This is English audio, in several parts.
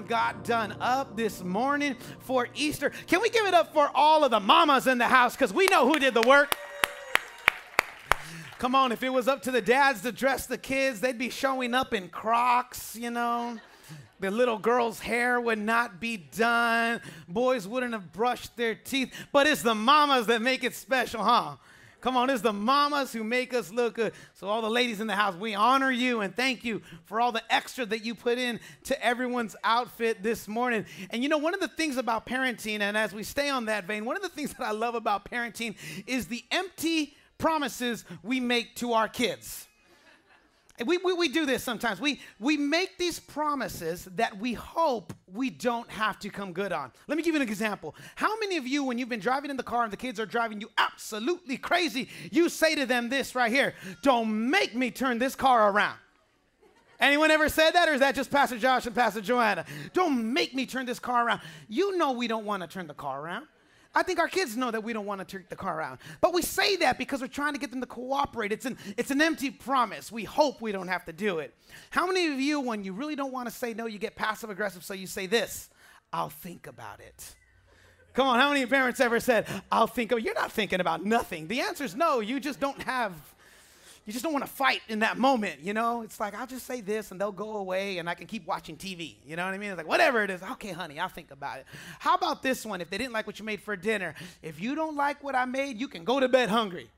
Got done up this morning for Easter. Can we give it up for all of the mamas in the house? Because we know who did the work. Come on, if it was up to the dads to dress the kids, they'd be showing up in Crocs, you know. The little girl's hair would not be done. Boys wouldn't have brushed their teeth. But it's the mamas that make it special, huh? Come on, it's the mamas who make us look good. So, all the ladies in the house, we honor you and thank you for all the extra that you put in to everyone's outfit this morning. And you know, one of the things about parenting, and as we stay on that vein, one of the things that I love about parenting is the empty promises we make to our kids. We, we, we, do this sometimes. We, we make these promises that we hope we don't have to come good on. Let me give you an example. How many of you, when you've been driving in the car and the kids are driving you absolutely crazy, you say to them this right here Don't make me turn this car around? Anyone ever said that, or is that just Pastor Josh and Pastor Joanna? Don't make me turn this car around. You know we don't want to turn the car around. I think our kids know that we don't want to turn the car around. But we say that because we're trying to get them to cooperate. It's an, it's an empty promise. We hope we don't have to do it. How many of you, when you really don't want to say no, you get passive aggressive, so you say this I'll think about it? Come on, how many parents ever said, I'll think of You're not thinking about nothing. The answer is no, you just don't have you just don't want to fight in that moment, you know? It's like, I'll just say this and they'll go away and I can keep watching TV. You know what I mean? It's like, whatever it is, okay, honey, I'll think about it. How about this one? If they didn't like what you made for dinner, if you don't like what I made, you can go to bed hungry.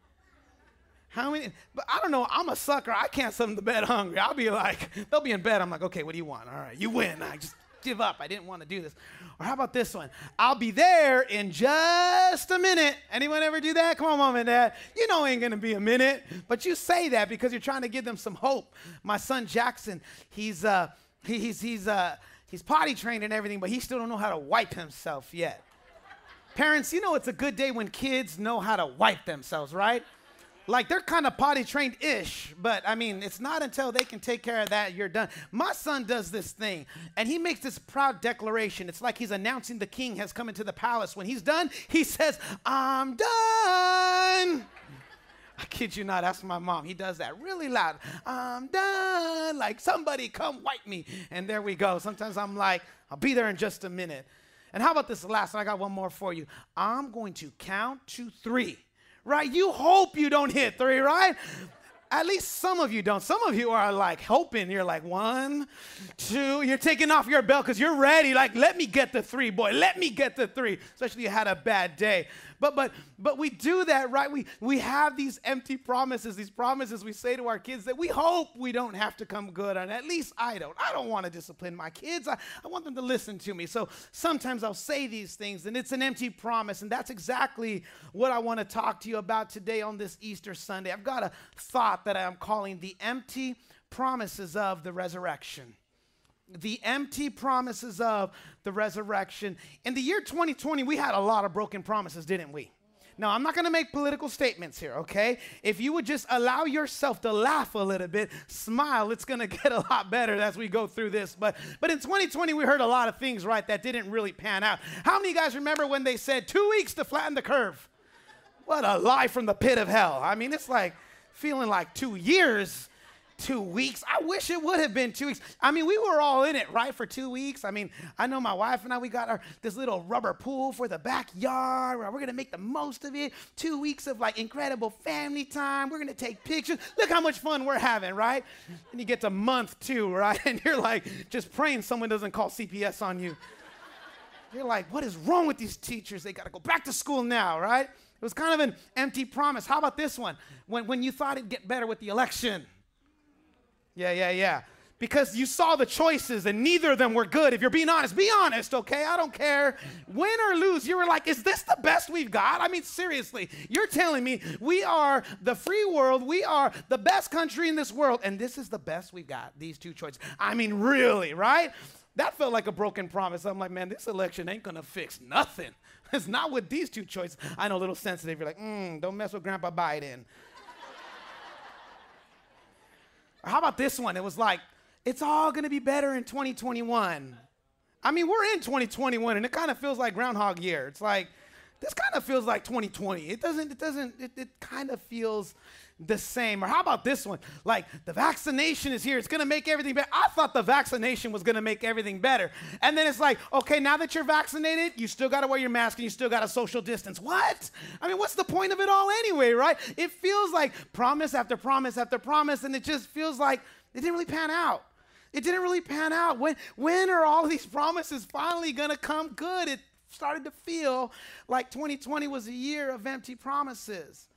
How many? But I don't know. I'm a sucker. I can't send them to bed hungry. I'll be like, they'll be in bed. I'm like, okay, what do you want? All right, you win. I just give up. I didn't want to do this. Or how about this one? I'll be there in just a minute. Anyone ever do that? Come on, mom and dad. You know ain't gonna be a minute, but you say that because you're trying to give them some hope. My son Jackson, he's uh, he, he's he's uh, he's potty trained and everything, but he still don't know how to wipe himself yet. Parents, you know it's a good day when kids know how to wipe themselves, right? Like they're kind of potty trained ish, but I mean, it's not until they can take care of that you're done. My son does this thing, and he makes this proud declaration. It's like he's announcing the king has come into the palace. When he's done, he says, I'm done. I kid you not, ask my mom. He does that really loud. I'm done. Like, somebody come wipe me. And there we go. Sometimes I'm like, I'll be there in just a minute. And how about this last one? I got one more for you. I'm going to count to three right? You hope you don't hit three, right? At least some of you don't. Some of you are like hoping. You're like, one, two. You're taking off your belt because you're ready. Like, let me get the three, boy. Let me get the three. Especially you had a bad day. But but but we do that, right? We we have these empty promises, these promises we say to our kids that we hope we don't have to come good on. At least I don't. I don't want to discipline my kids. I, I want them to listen to me. So sometimes I'll say these things, and it's an empty promise. And that's exactly what I want to talk to you about today on this Easter Sunday. I've got a thought that I'm calling the empty promises of the resurrection the empty promises of the resurrection. In the year 2020, we had a lot of broken promises, didn't we? Now, I'm not going to make political statements here, okay? If you would just allow yourself to laugh a little bit, smile, it's going to get a lot better as we go through this. But but in 2020 we heard a lot of things, right, that didn't really pan out. How many of you guys remember when they said 2 weeks to flatten the curve? What a lie from the pit of hell. I mean, it's like feeling like 2 years two weeks. I wish it would have been two weeks. I mean, we were all in it, right, for two weeks. I mean, I know my wife and I, we got our this little rubber pool for the backyard. We're gonna make the most of it. Two weeks of like incredible family time. We're gonna take pictures. Look how much fun we're having, right? And you get to month two, right? And you're like just praying someone doesn't call CPS on you. You're like, what is wrong with these teachers? They gotta go back to school now, right? It was kind of an empty promise. How about this one? When, when you thought it'd get better with the election, yeah, yeah, yeah. because you saw the choices and neither of them were good. If you're being honest, be honest, okay? I don't care. Win or lose, you were like, is this the best we've got? I mean, seriously, you're telling me we are the free world, we are the best country in this world, and this is the best we've got, these two choices. I mean, really, right? That felt like a broken promise. I'm like, man, this election ain't gonna fix nothing. It's not with these two choices. I know a little sensitive. You're like, mm, don't mess with Grandpa Biden. How about this one? It was like, it's all gonna be better in 2021. I mean, we're in 2021 and it kind of feels like Groundhog Year. It's like, this kind of feels like 2020. It doesn't, it doesn't, it, it kind of feels the same. Or how about this one? Like, the vaccination is here. It's going to make everything better. I thought the vaccination was going to make everything better. And then it's like, okay, now that you're vaccinated, you still got to wear your mask and you still got to social distance. What? I mean, what's the point of it all anyway, right? It feels like promise after promise after promise, and it just feels like it didn't really pan out. It didn't really pan out. When, when are all these promises finally going to come good? It started to feel like 2020 was a year of empty promises.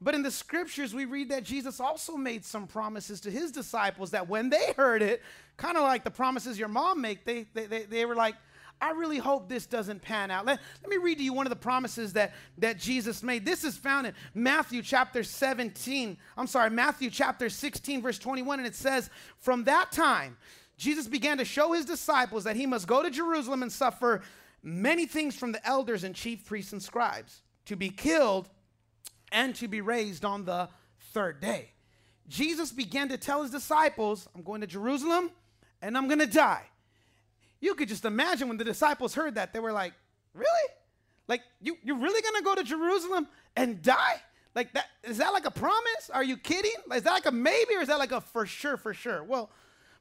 But in the scriptures, we read that Jesus also made some promises to his disciples that when they heard it, kind of like the promises your mom make, they, they, they, they were like, I really hope this doesn't pan out. Let, let me read to you one of the promises that, that Jesus made. This is found in Matthew chapter 17. I'm sorry, Matthew chapter 16, verse 21. And it says, From that time, Jesus began to show his disciples that he must go to Jerusalem and suffer many things from the elders and chief priests and scribes, to be killed and to be raised on the third day. Jesus began to tell his disciples, I'm going to Jerusalem and I'm going to die. You could just imagine when the disciples heard that, they were like, Really? Like, you, you're really going to go to Jerusalem and die? Like, that is that like a promise? Are you kidding? Is that like a maybe or is that like a for sure, for sure? Well,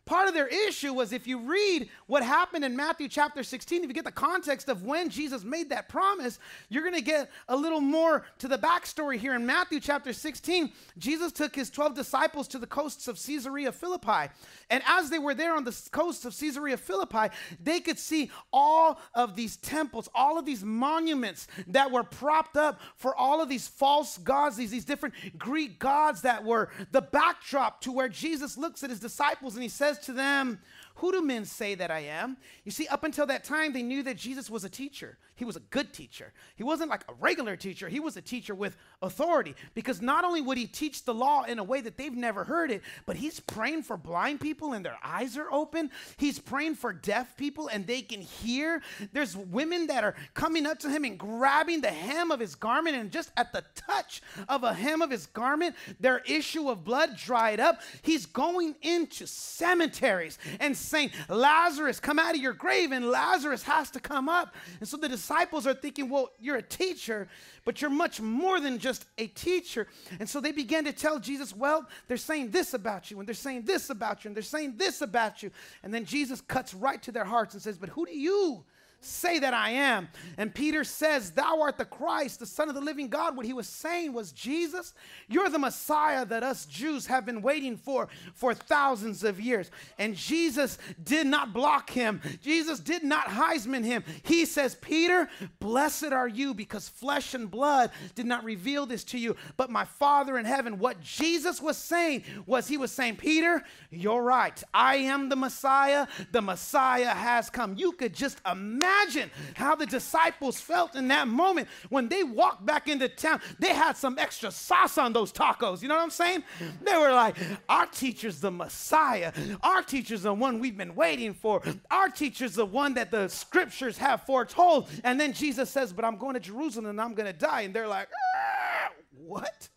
Part of their issue was if you read what happened in Matthew chapter 16, if you get the context of when Jesus made that promise, you're going to get a little more to the backstory here. In Matthew chapter 16, Jesus took his 12 disciples to the coasts of Caesarea Philippi. And as they were there on the coasts of Caesarea Philippi, they could see all of these temples, all of these monuments that were propped up for all of these false gods, these, these different Greek gods that were the backdrop to where Jesus looks at his disciples and he says, to them, Who do men say that I am? You see, up until that time, they knew that Jesus was a teacher. He was a good teacher. He wasn't like a regular teacher, he was a teacher with authority because not only would he teach the law in a way that they've never heard it, but he's praying for blind people and their eyes are open. He's praying for deaf people and they can hear. There's women that are coming up to him and grabbing the hem of his garment, and just at the touch of a hem of his garment, their issue of blood dried up. He's going into cemeteries and saying, Lazarus, come out of your grave, and Lazarus has to come up. And so the disciples are thinking, well, you're a teacher, but you're much more than just a teacher. And so they began to tell Jesus, well, they're saying this about you, and they're saying this about you, and they're saying this about you. And then Jesus cuts right to their hearts and says, but who do you? Say that I am. And Peter says, Thou art the Christ, the Son of the living God. What he was saying was, Jesus, you're the Messiah that us Jews have been waiting for for thousands of years. And Jesus did not block him, Jesus did not Heisman him. He says, Peter, blessed are you because flesh and blood did not reveal this to you, but my Father in heaven. What Jesus was saying was, He was saying, Peter, you're right. I am the Messiah. The Messiah has come. You could just imagine imagine how the disciples felt in that moment when they walked back into town. They had some extra sauce on those tacos. You know what I'm saying? They were like, Our teacher's the Messiah. Our teacher's the one we've been waiting for. Our teacher's the one that the scriptures have foretold. And then Jesus says, But I'm going to Jerusalem and I'm going to die. And they're like, ah, What?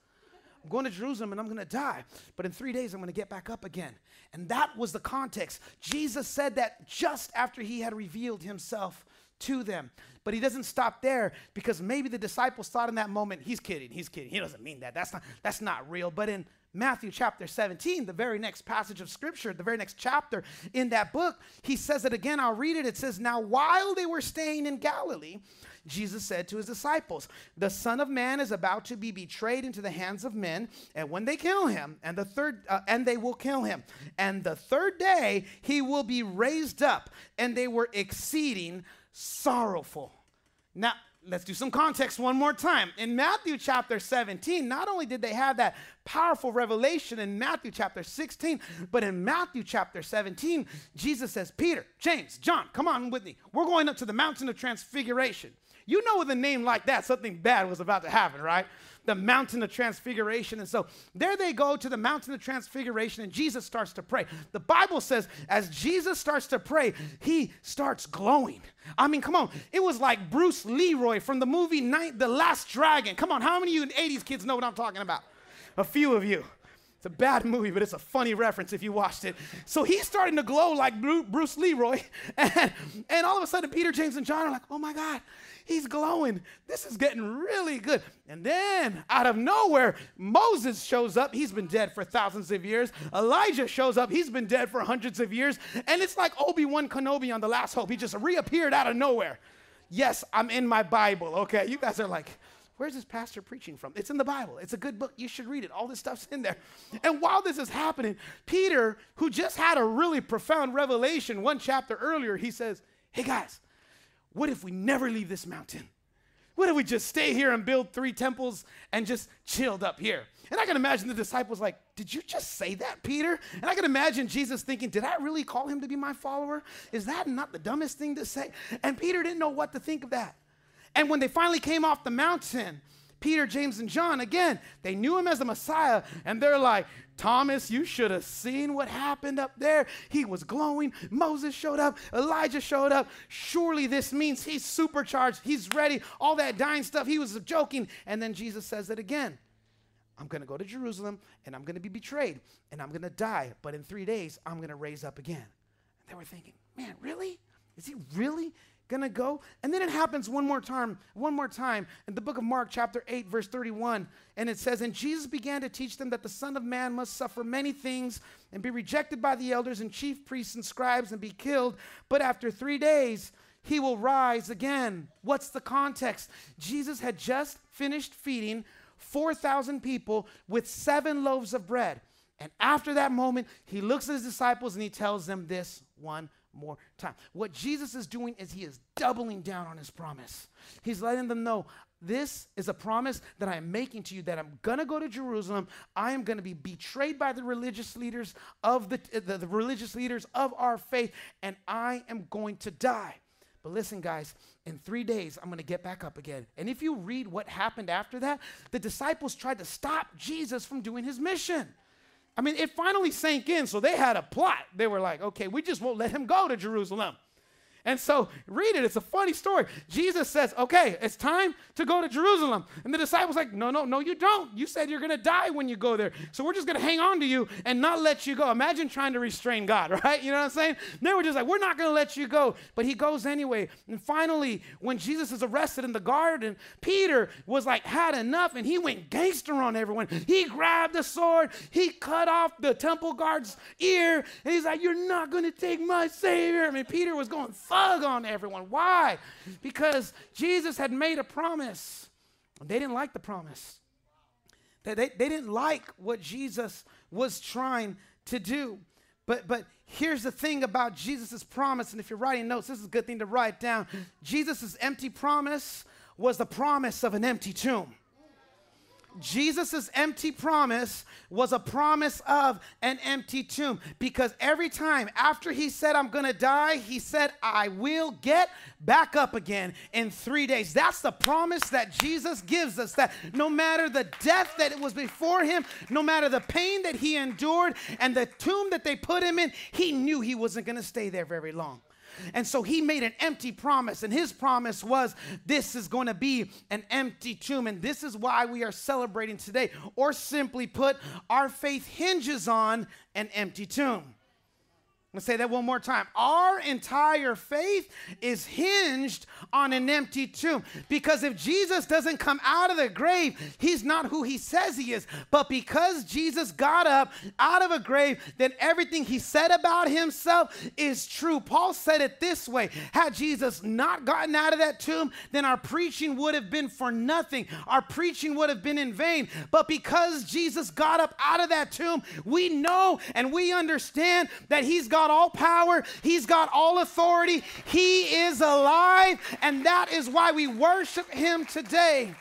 I'm going to Jerusalem and I'm going to die. But in three days, I'm going to get back up again. And that was the context. Jesus said that just after he had revealed himself to them. But he doesn't stop there because maybe the disciples thought in that moment, he's kidding, he's kidding. He doesn't mean that. That's not, that's not real. But in Matthew chapter 17, the very next passage of scripture, the very next chapter in that book, he says it again. I'll read it. It says, Now while they were staying in Galilee, Jesus said to his disciples, The Son of Man is about to be betrayed into the hands of men, and when they kill him, and the third uh, and they will kill him, and the third day he will be raised up. And they were exceeding sorrowful. Now, let's do some context one more time. In Matthew chapter 17, not only did they have that powerful revelation in Matthew chapter 16, but in Matthew chapter 17, Jesus says, Peter, James, John, come on with me. We're going up to the mountain of transfiguration. You know, with a name like that, something bad was about to happen, right? the mountain of transfiguration. And so there they go to the mountain of transfiguration, and Jesus starts to pray. The Bible says, as Jesus starts to pray, he starts glowing. I mean, come on. It was like Bruce Leroy from the movie Night, The Last Dragon. Come on, how many of you 80s kids know what I'm talking about? A few of you. It's a bad movie, but it's a funny reference if you watched it. So he's starting to glow like Bruce Leroy. And, and all of a sudden, Peter, James, and John are like, oh my God, He's glowing. This is getting really good. And then out of nowhere, Moses shows up. He's been dead for thousands of years. Elijah shows up. He's been dead for hundreds of years. And it's like Obi Wan Kenobi on The Last Hope. He just reappeared out of nowhere. Yes, I'm in my Bible, okay? You guys are like, Where's this pastor preaching from? It's in the Bible. It's a good book. You should read it. All this stuff's in there. And while this is happening, Peter, who just had a really profound revelation one chapter earlier, he says, Hey guys, what if we never leave this mountain? What if we just stay here and build three temples and just chilled up here? And I can imagine the disciples like, Did you just say that, Peter? And I can imagine Jesus thinking, Did I really call him to be my follower? Is that not the dumbest thing to say? And Peter didn't know what to think of that. And when they finally came off the mountain, Peter, James, and John, again, they knew him as the Messiah, and they're like, Thomas, you should have seen what happened up there. He was glowing. Moses showed up. Elijah showed up. Surely this means he's supercharged. He's ready. All that dying stuff, he was joking. And then Jesus says it again. I'm going to go to Jerusalem and I'm going to be betrayed and I'm going to die. But in three days, I'm going to raise up again. And they were thinking, man, really? Is he really gonna go? And then it happens one more time one more time in the book of mark chapter 8 verse 31 and it says and jesus began to teach them that the son of man must suffer many things and be rejected by the elders and chief priests and scribes and be killed. But after three days he will rise again. What's the context? Jesus had just finished feeding 4000 people with seven loaves of bread. And after that moment he looks at his disciples and he tells them this one more time. What Jesus is doing is he is doubling down on his promise. He's letting them know this is a promise that I am making to you that I'm going to go to Jerusalem. I am going to be betrayed by the religious leaders of the, uh, the, the religious leaders of our faith and I am going to die. But listen, guys, in three days, I'm going to get back up again. And if you read what happened after that, the disciples tried to stop Jesus from doing his mission. I mean, it finally sank in, so they had a plot. They were like, okay, we just won't let him go to Jerusalem. And so, read it. It's a funny story. Jesus says, Okay, it's time to go to Jerusalem. And the disciples like, No, no, no, you don't. You said you're going to die when you go there. So, we're just going to hang on to you and not let you go. Imagine trying to restrain God, right? You know what I'm saying? They were just like, We're not going to let you go. But he goes anyway. And finally, when Jesus is arrested in the garden, Peter was like, had enough and he went gangster on everyone. He grabbed the sword, he cut off the temple guard's ear, and he's like, You're not going to take my Savior. I mean, Peter was going thug on everyone. Why? Because Jesus had made a promise. They didn't like the promise. They, they, they didn't like what Jesus was trying to do. But, but here's the thing about Jesus' promise, and if you're writing notes, this is a good thing to write down. Jesus' empty promise was the promise of an empty tomb. Jesus' empty promise was a promise of an empty tomb because every time after he said, I'm gonna die, he said, I will get back up again in three days. That's the promise that Jesus gives us that no matter the death that it was before him, no matter the pain that he endured and the tomb that they put him in, he knew he wasn't gonna stay there very long. And so he made an empty promise, and his promise was this is going to be an empty tomb. And this is why we are celebrating today. Or simply put, our faith hinges on an empty tomb. Let's say that one more time. Our entire faith is hinged on an empty tomb. Because if Jesus doesn't come out of the grave, he's not who he says he is. But because Jesus got up out of a grave, then everything he said about himself is true. Paul said it this way Had Jesus not gotten out of that tomb, then our preaching would have been for nothing. Our preaching would have been in vain. But because Jesus got up out of that tomb, we know and we understand that he's got got all power, He's got all authority. He is alive, and that is why we worship Him today.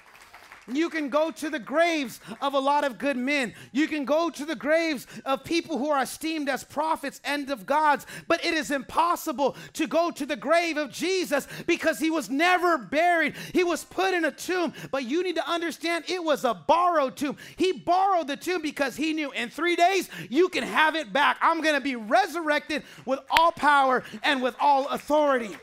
You can go to the graves of a lot of good men. You can go to the graves of people who are esteemed as prophets and of gods. But it is impossible to go to the grave of Jesus because he was never buried. He was put in a tomb. But you need to understand it was a borrowed tomb. He borrowed the tomb because he knew in three days you can have it back. I'm going to be resurrected with all power and with all authority.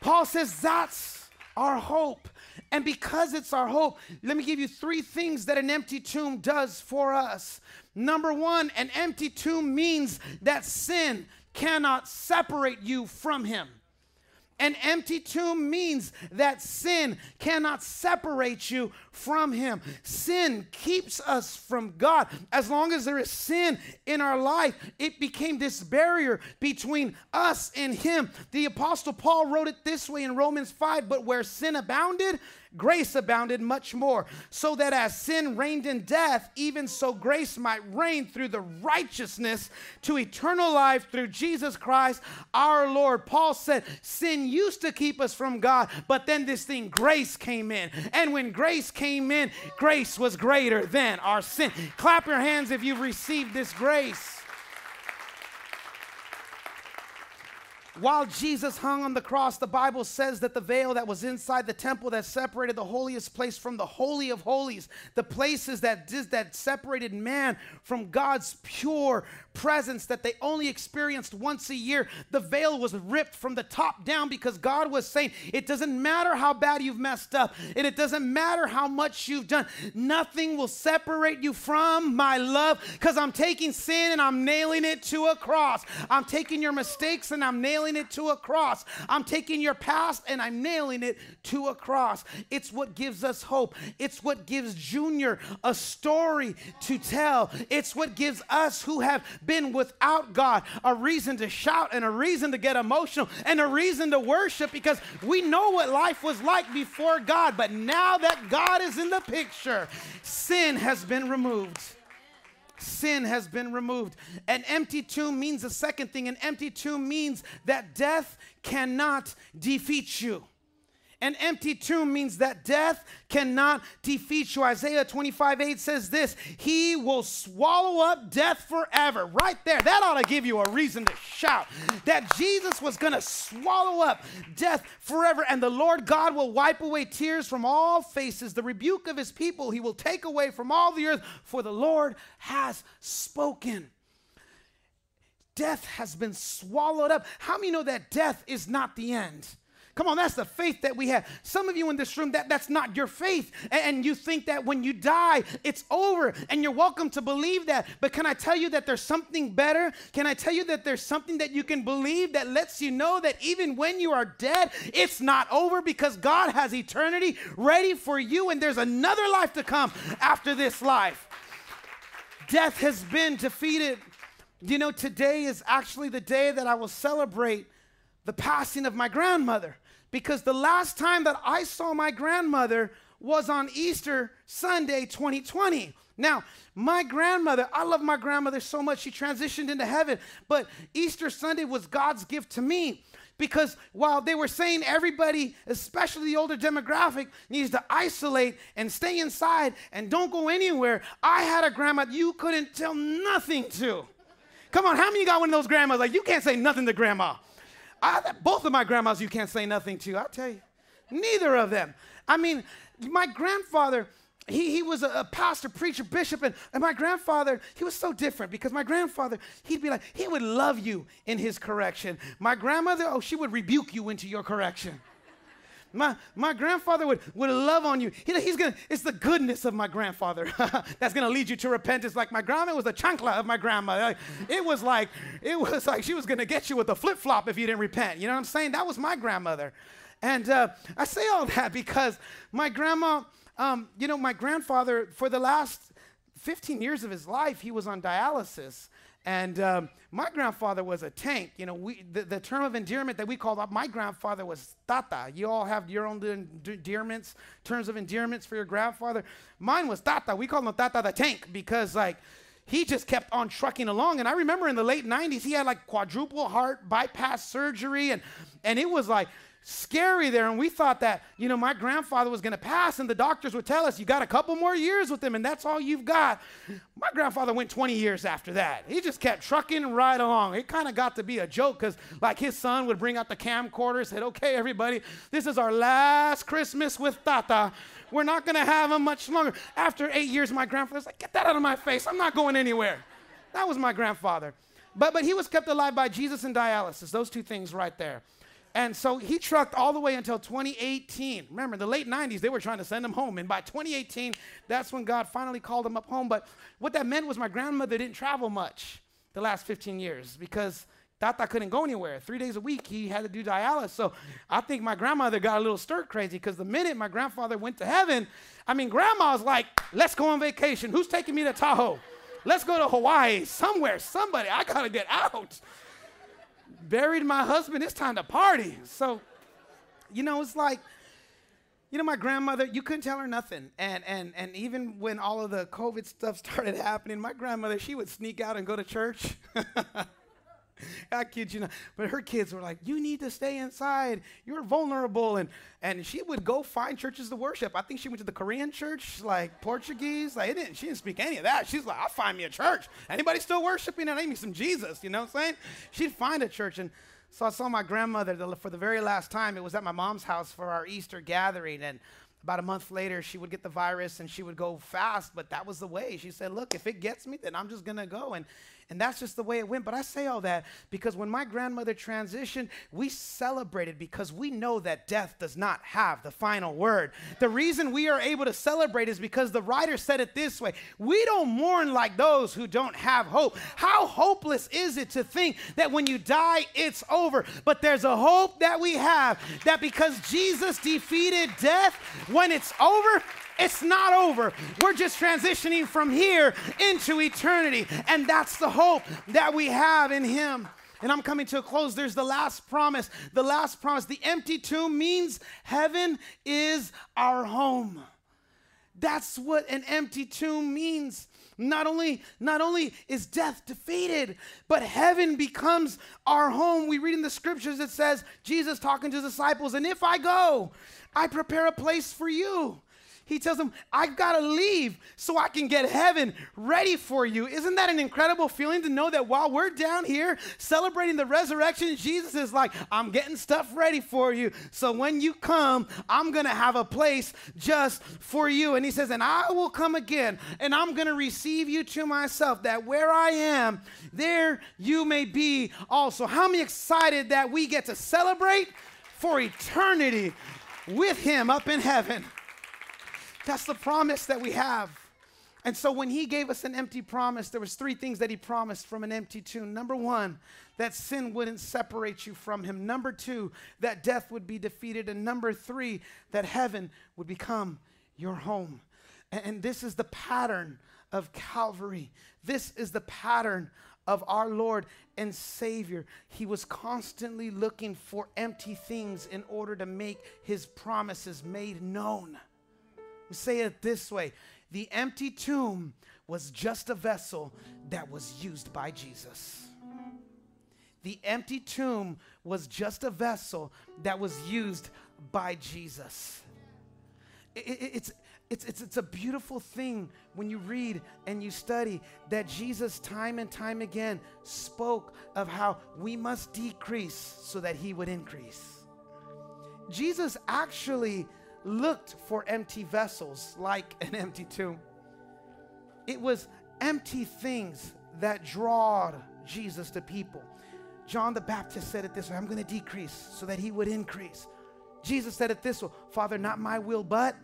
Paul says that's our hope. And because it's our hope, let me give you three things that an empty tomb does for us. Number one, an empty tomb means that sin cannot separate you from Him. An empty tomb means that sin cannot separate you from Him. Sin keeps us from God. As long as there is sin in our life, it became this barrier between us and Him. The Apostle Paul wrote it this way in Romans 5 But where sin abounded, grace abounded much more, so that as sin reigned in death, even so grace might reign through the righteousness to eternal life through Jesus Christ our Lord. Paul said, Sin used to keep us from God, but then this thing, grace, came in. And when grace came in, grace was greater than our sin. Clap your hands if you've received this grace. While Jesus hung on the cross, the Bible says that the veil that was inside the temple that separated the holiest place from the holy of holies, the places that that separated man from God's pure presence that they only experienced once a year, the veil was ripped from the top down because God was saying, It doesn't matter how bad you've messed up, and it doesn't matter how much you've done. Nothing will separate you from my love because I'm taking sin and I'm nailing it to a cross. I'm taking your mistakes and I'm nailing it to a cross. I'm taking your past and I'm nailing it to a cross. It's what gives us hope. It's what gives Junior a story to tell. It's what gives us who have been without God a reason to shout and a reason to get emotional and a reason to worship because we know what life was like before God. But now that God is in the picture, sin has been removed sin has been removed. An empty tomb means the second thing. An empty tomb means that death cannot defeat you. An empty tomb means that death cannot defeat you. Isaiah 25 8 says this He will swallow up death forever. Right there. That ought to give you a reason to shout that Jesus was going to swallow up death forever. And the Lord God will wipe away tears from all faces. The rebuke of his people he will take away from all the earth, for the Lord has spoken. Death has been swallowed up. How many know that death is not the end? Come on, that's the faith that we have. Some of you in this room, that, that's not your faith. And, and you think that when you die, it's over. And you're welcome to believe that. But can I tell you that there's something better? Can I tell you that there's something that you can believe that lets you know that even when you are dead, it's not over because God has eternity ready for you and there's another life to come after this life. Death has been defeated. You know, today is actually the day that I will celebrate the passing of my grandmother because the last time that I saw my grandmother was on Easter Sunday 2020. Now, my grandmother, I love my grandmother so much. She transitioned into heaven, but Easter Sunday was God's gift to me because while they were saying everybody, especially the older demographic, needs to isolate and stay inside and don't go anywhere, I had a grandma you couldn't tell nothing to. Come on, how many got one of those grandmas like you can't say nothing to grandma? I, both of my grandmas you can't say nothing to, I'll tell you. Neither of them. I mean, my grandfather, he, he was a, a, pastor, preacher, bishop, and, and my grandfather, he was so different because my grandfather, he'd be like, he would love you in his correction. My grandmother, oh, she would rebuke you into your correction. My, my grandfather would, would love on you. He, he's gonna, it's the goodness of my grandfather that's gonna lead you to repentance. Like my grandma was the chancla of my grandma. Like, it was like, it was like she was gonna get you with a flip flop if you didn't repent. You know what I'm saying? That was my grandmother. And uh, I say all that because my grandma, um, you know, my grandfather, for the last 15 years of his life, he was on dialysis. And um, my grandfather was a tank. You know, we, the, the, term of endearment that we called up my grandfather was tata. You all have your own endearments, terms of endearments for your grandfather. Mine was tata. We called him tata the tank because, like, he just kept on trucking along. And I remember in the late 90s, he had like quadruple heart bypass surgery, and, and it was like, scary there. And we thought that, you know, my grandfather was going to pass, and the doctors would tell us, you got a couple more years with him, and that's all you've got. My grandfather went 20 years after that. He just kept trucking right along. It kind of got to be a joke because, like, his son would bring out the camcorder, said, okay, everybody, this is our last Christmas with Tata. We're not going to have him much longer. After eight years, my grandfather's like, get that out of my face. I'm not going anywhere. That was my grandfather. But, but he was kept alive by Jesus and dialysis, those two things right there. And so he trucked all the way until 2018. Remember, the late 90s, they were trying to send him home. And by 2018, that's when God finally called him up home. But what that meant was my grandmother didn't travel much the last 15 years because Tata couldn't go anywhere. Three days a week, he had to do dialysis. So I think my grandmother got a little stir crazy because the minute my grandfather went to heaven, I mean, grandma's like, let's go on vacation. Who's taking me to Tahoe? Let's go to Hawaii, somewhere, somebody. I got to get out buried my husband. It's time to party. So, you know, it's like, you know, my grandmother, you couldn't tell her nothing. And, and, and even when all of the COVID stuff started happening, my grandmother, she would sneak out and go to church. I kid you not. But her kids were like, You need to stay inside. You're vulnerable. And, and she would go find churches to worship. I think she went to the Korean church, like Portuguese. Like, didn't, she didn't speak any of that. She's like, I'll find me a church. Anybody still worshiping? I need me some Jesus. You know what I'm saying? She'd find a church. And so I saw my grandmother for the very last time. It was at my mom's house for our Easter gathering. And about a month later, she would get the virus and she would go fast, but that was the way. She said, Look, if it gets me, then I'm just gonna go. And and that's just the way it went. But I say all that because when my grandmother transitioned, we celebrated because we know that death does not have the final word. The reason we are able to celebrate is because the writer said it this way We don't mourn like those who don't have hope. How hopeless is it to think that when you die, it's over? But there's a hope that we have that because Jesus defeated death, when it's over, it's not over. We're just transitioning from here into eternity. And that's the hope that we have in Him. And I'm coming to a close. There's the last promise. The last promise. The empty tomb means heaven is our home. That's what an empty tomb means. Not only, not only is death defeated, but heaven becomes our home. We read in the scriptures it says, Jesus talking to his disciples, and if I go, I prepare a place for you. He tells them, I've got to leave so I can get heaven ready for you. Isn't that an incredible feeling to know that while we're down here celebrating the resurrection, Jesus is like, I'm getting stuff ready for you. So when you come, I'm going to have a place just for you. And he says, And I will come again and I'm going to receive you to myself, that where I am, there you may be also. How many excited that we get to celebrate for eternity with him up in heaven? That's the promise that we have. And so when he gave us an empty promise, there was three things that he promised from an empty tomb. Number 1, that sin wouldn't separate you from him. Number 2, that death would be defeated and number 3, that heaven would become your home. And, and this is the pattern of Calvary. This is the pattern of our Lord and Savior. He was constantly looking for empty things in order to make his promises made known say it this way the empty tomb was just a vessel that was used by Jesus. The empty tomb was just a vessel that was used by Jesus. It, it, it's, it's, it's, it's a beautiful thing when you read and you study that Jesus, time and time again, spoke of how we must decrease so that he would increase. Jesus actually looked for empty vessels like an empty tomb. It was empty things that drawed Jesus to people. John the Baptist said it this way I'm going to decrease so that he would increase. Jesus said it this way Father, not my will, but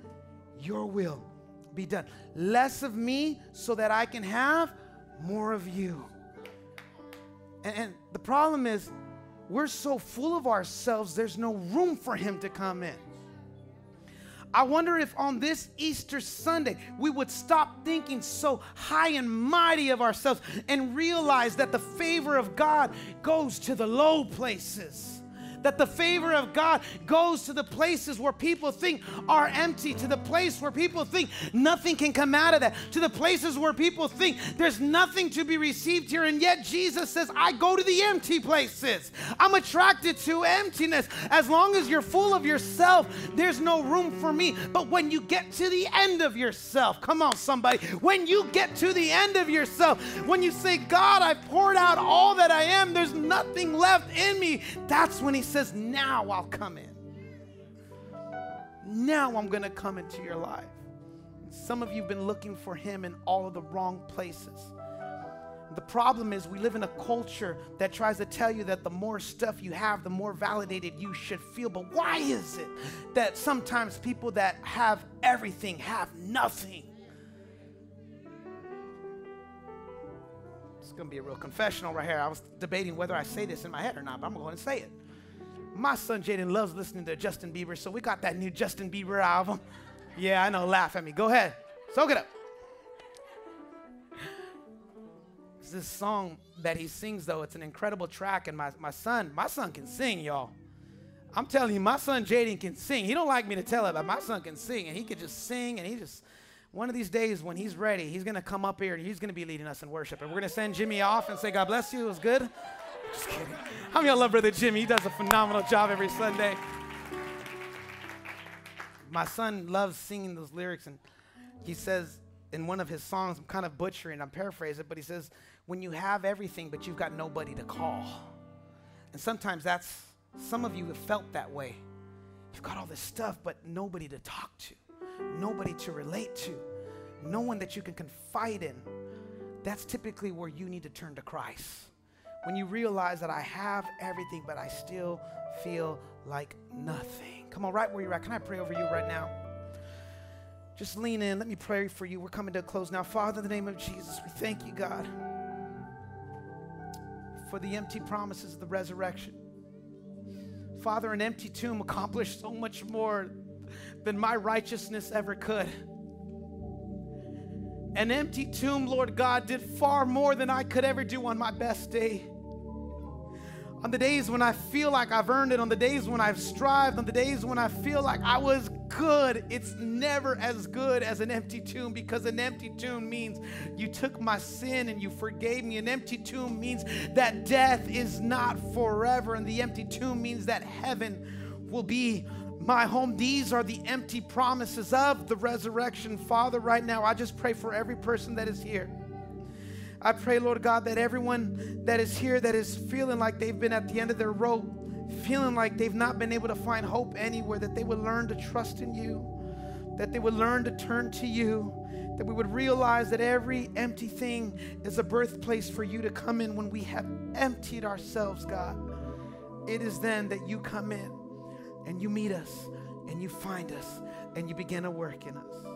your will be done. Less of me so that I can have more of you. And, and the problem is, we're so full of ourselves, there's no room for him to come in. I wonder if on this Easter Sunday we would stop thinking so high and mighty of ourselves and realize that the favor of God goes to the low places that the favor of God goes to the places where people think are empty, to the place where people think nothing can come out of that, to the places where people think there's nothing to be received here. And yet Jesus says, I go to the empty places. I'm attracted to emptiness. As long as you're full of yourself, there's no room for me. But when you get to the end of yourself, come on, somebody, when you get to the end of yourself, when you say, God, I've poured out all that I am, there's nothing left in me, that's when He says, Now I'll come in. Now I'm going to come into your life. Some of you have been looking for Him in all of the wrong places. The problem is, we live in a culture that tries to tell you that the more stuff you have, the more validated you should feel. But why is it that sometimes people that have everything have nothing? It's going to be a real confessional right here. I was debating whether I say this in my head or not, but I'm going to go ahead and say it. My son Jaden loves listening to Justin Bieber, so we got that new Justin Bieber album. Yeah, I know, laugh at me. Go ahead, soak it up. It's this song that he sings, though. It's an incredible track, and my, my son, my son can sing, y'all. I'm telling you, my son Jaden can sing. He don't like me to tell it, but my son can sing, and he can just sing, and he just one of these days when he's ready, he's gonna come up here and he's gonna be leading us in worship. And we're gonna send Jimmy off and say, God bless you, it was good. Just kidding. How many y'all love Brother Jimmy? He does a phenomenal job every Sunday. My son loves singing those lyrics, and he says in one of his songs, I'm kind of butchering, I'm paraphrasing it, but he says, When you have everything, but you've got nobody to call. And sometimes that's, some of you have felt that way. You've got all this stuff, but nobody to talk to nobody to relate to, no one that you can confide in, that's typically where you need to turn to Christ. When you realize that I have everything, but I still feel like nothing. Come on, right where you're at. Can I pray over you right now? Just lean in. Let me pray for you. We're coming to a close now. Father, in the name of Jesus, we thank you, God, for the empty promises of the resurrection. Father, an empty tomb accomplished so much more than my righteousness ever could. An empty tomb, Lord God, did far more than I could ever do on my best day. On the days when I feel like I've earned it, on the days when I've strived, on the days when I feel like I was good, it's never as good as an empty tomb because an empty tomb means you took my sin and you forgave me. An empty tomb means that death is not forever, and the empty tomb means that heaven will be my home. These are the empty promises of the resurrection. Father, right now, I just pray for every person that is here. I pray, Lord God, that everyone that is here that is feeling like they've been at the end of their rope, feeling like they've not been able to find hope anywhere, that they would learn to trust in you, that they would learn to turn to you, that we would realize that every empty thing is a birthplace for you to come in when we have emptied ourselves, God. It is then that you come in and you meet us and you find us and you begin to work in us.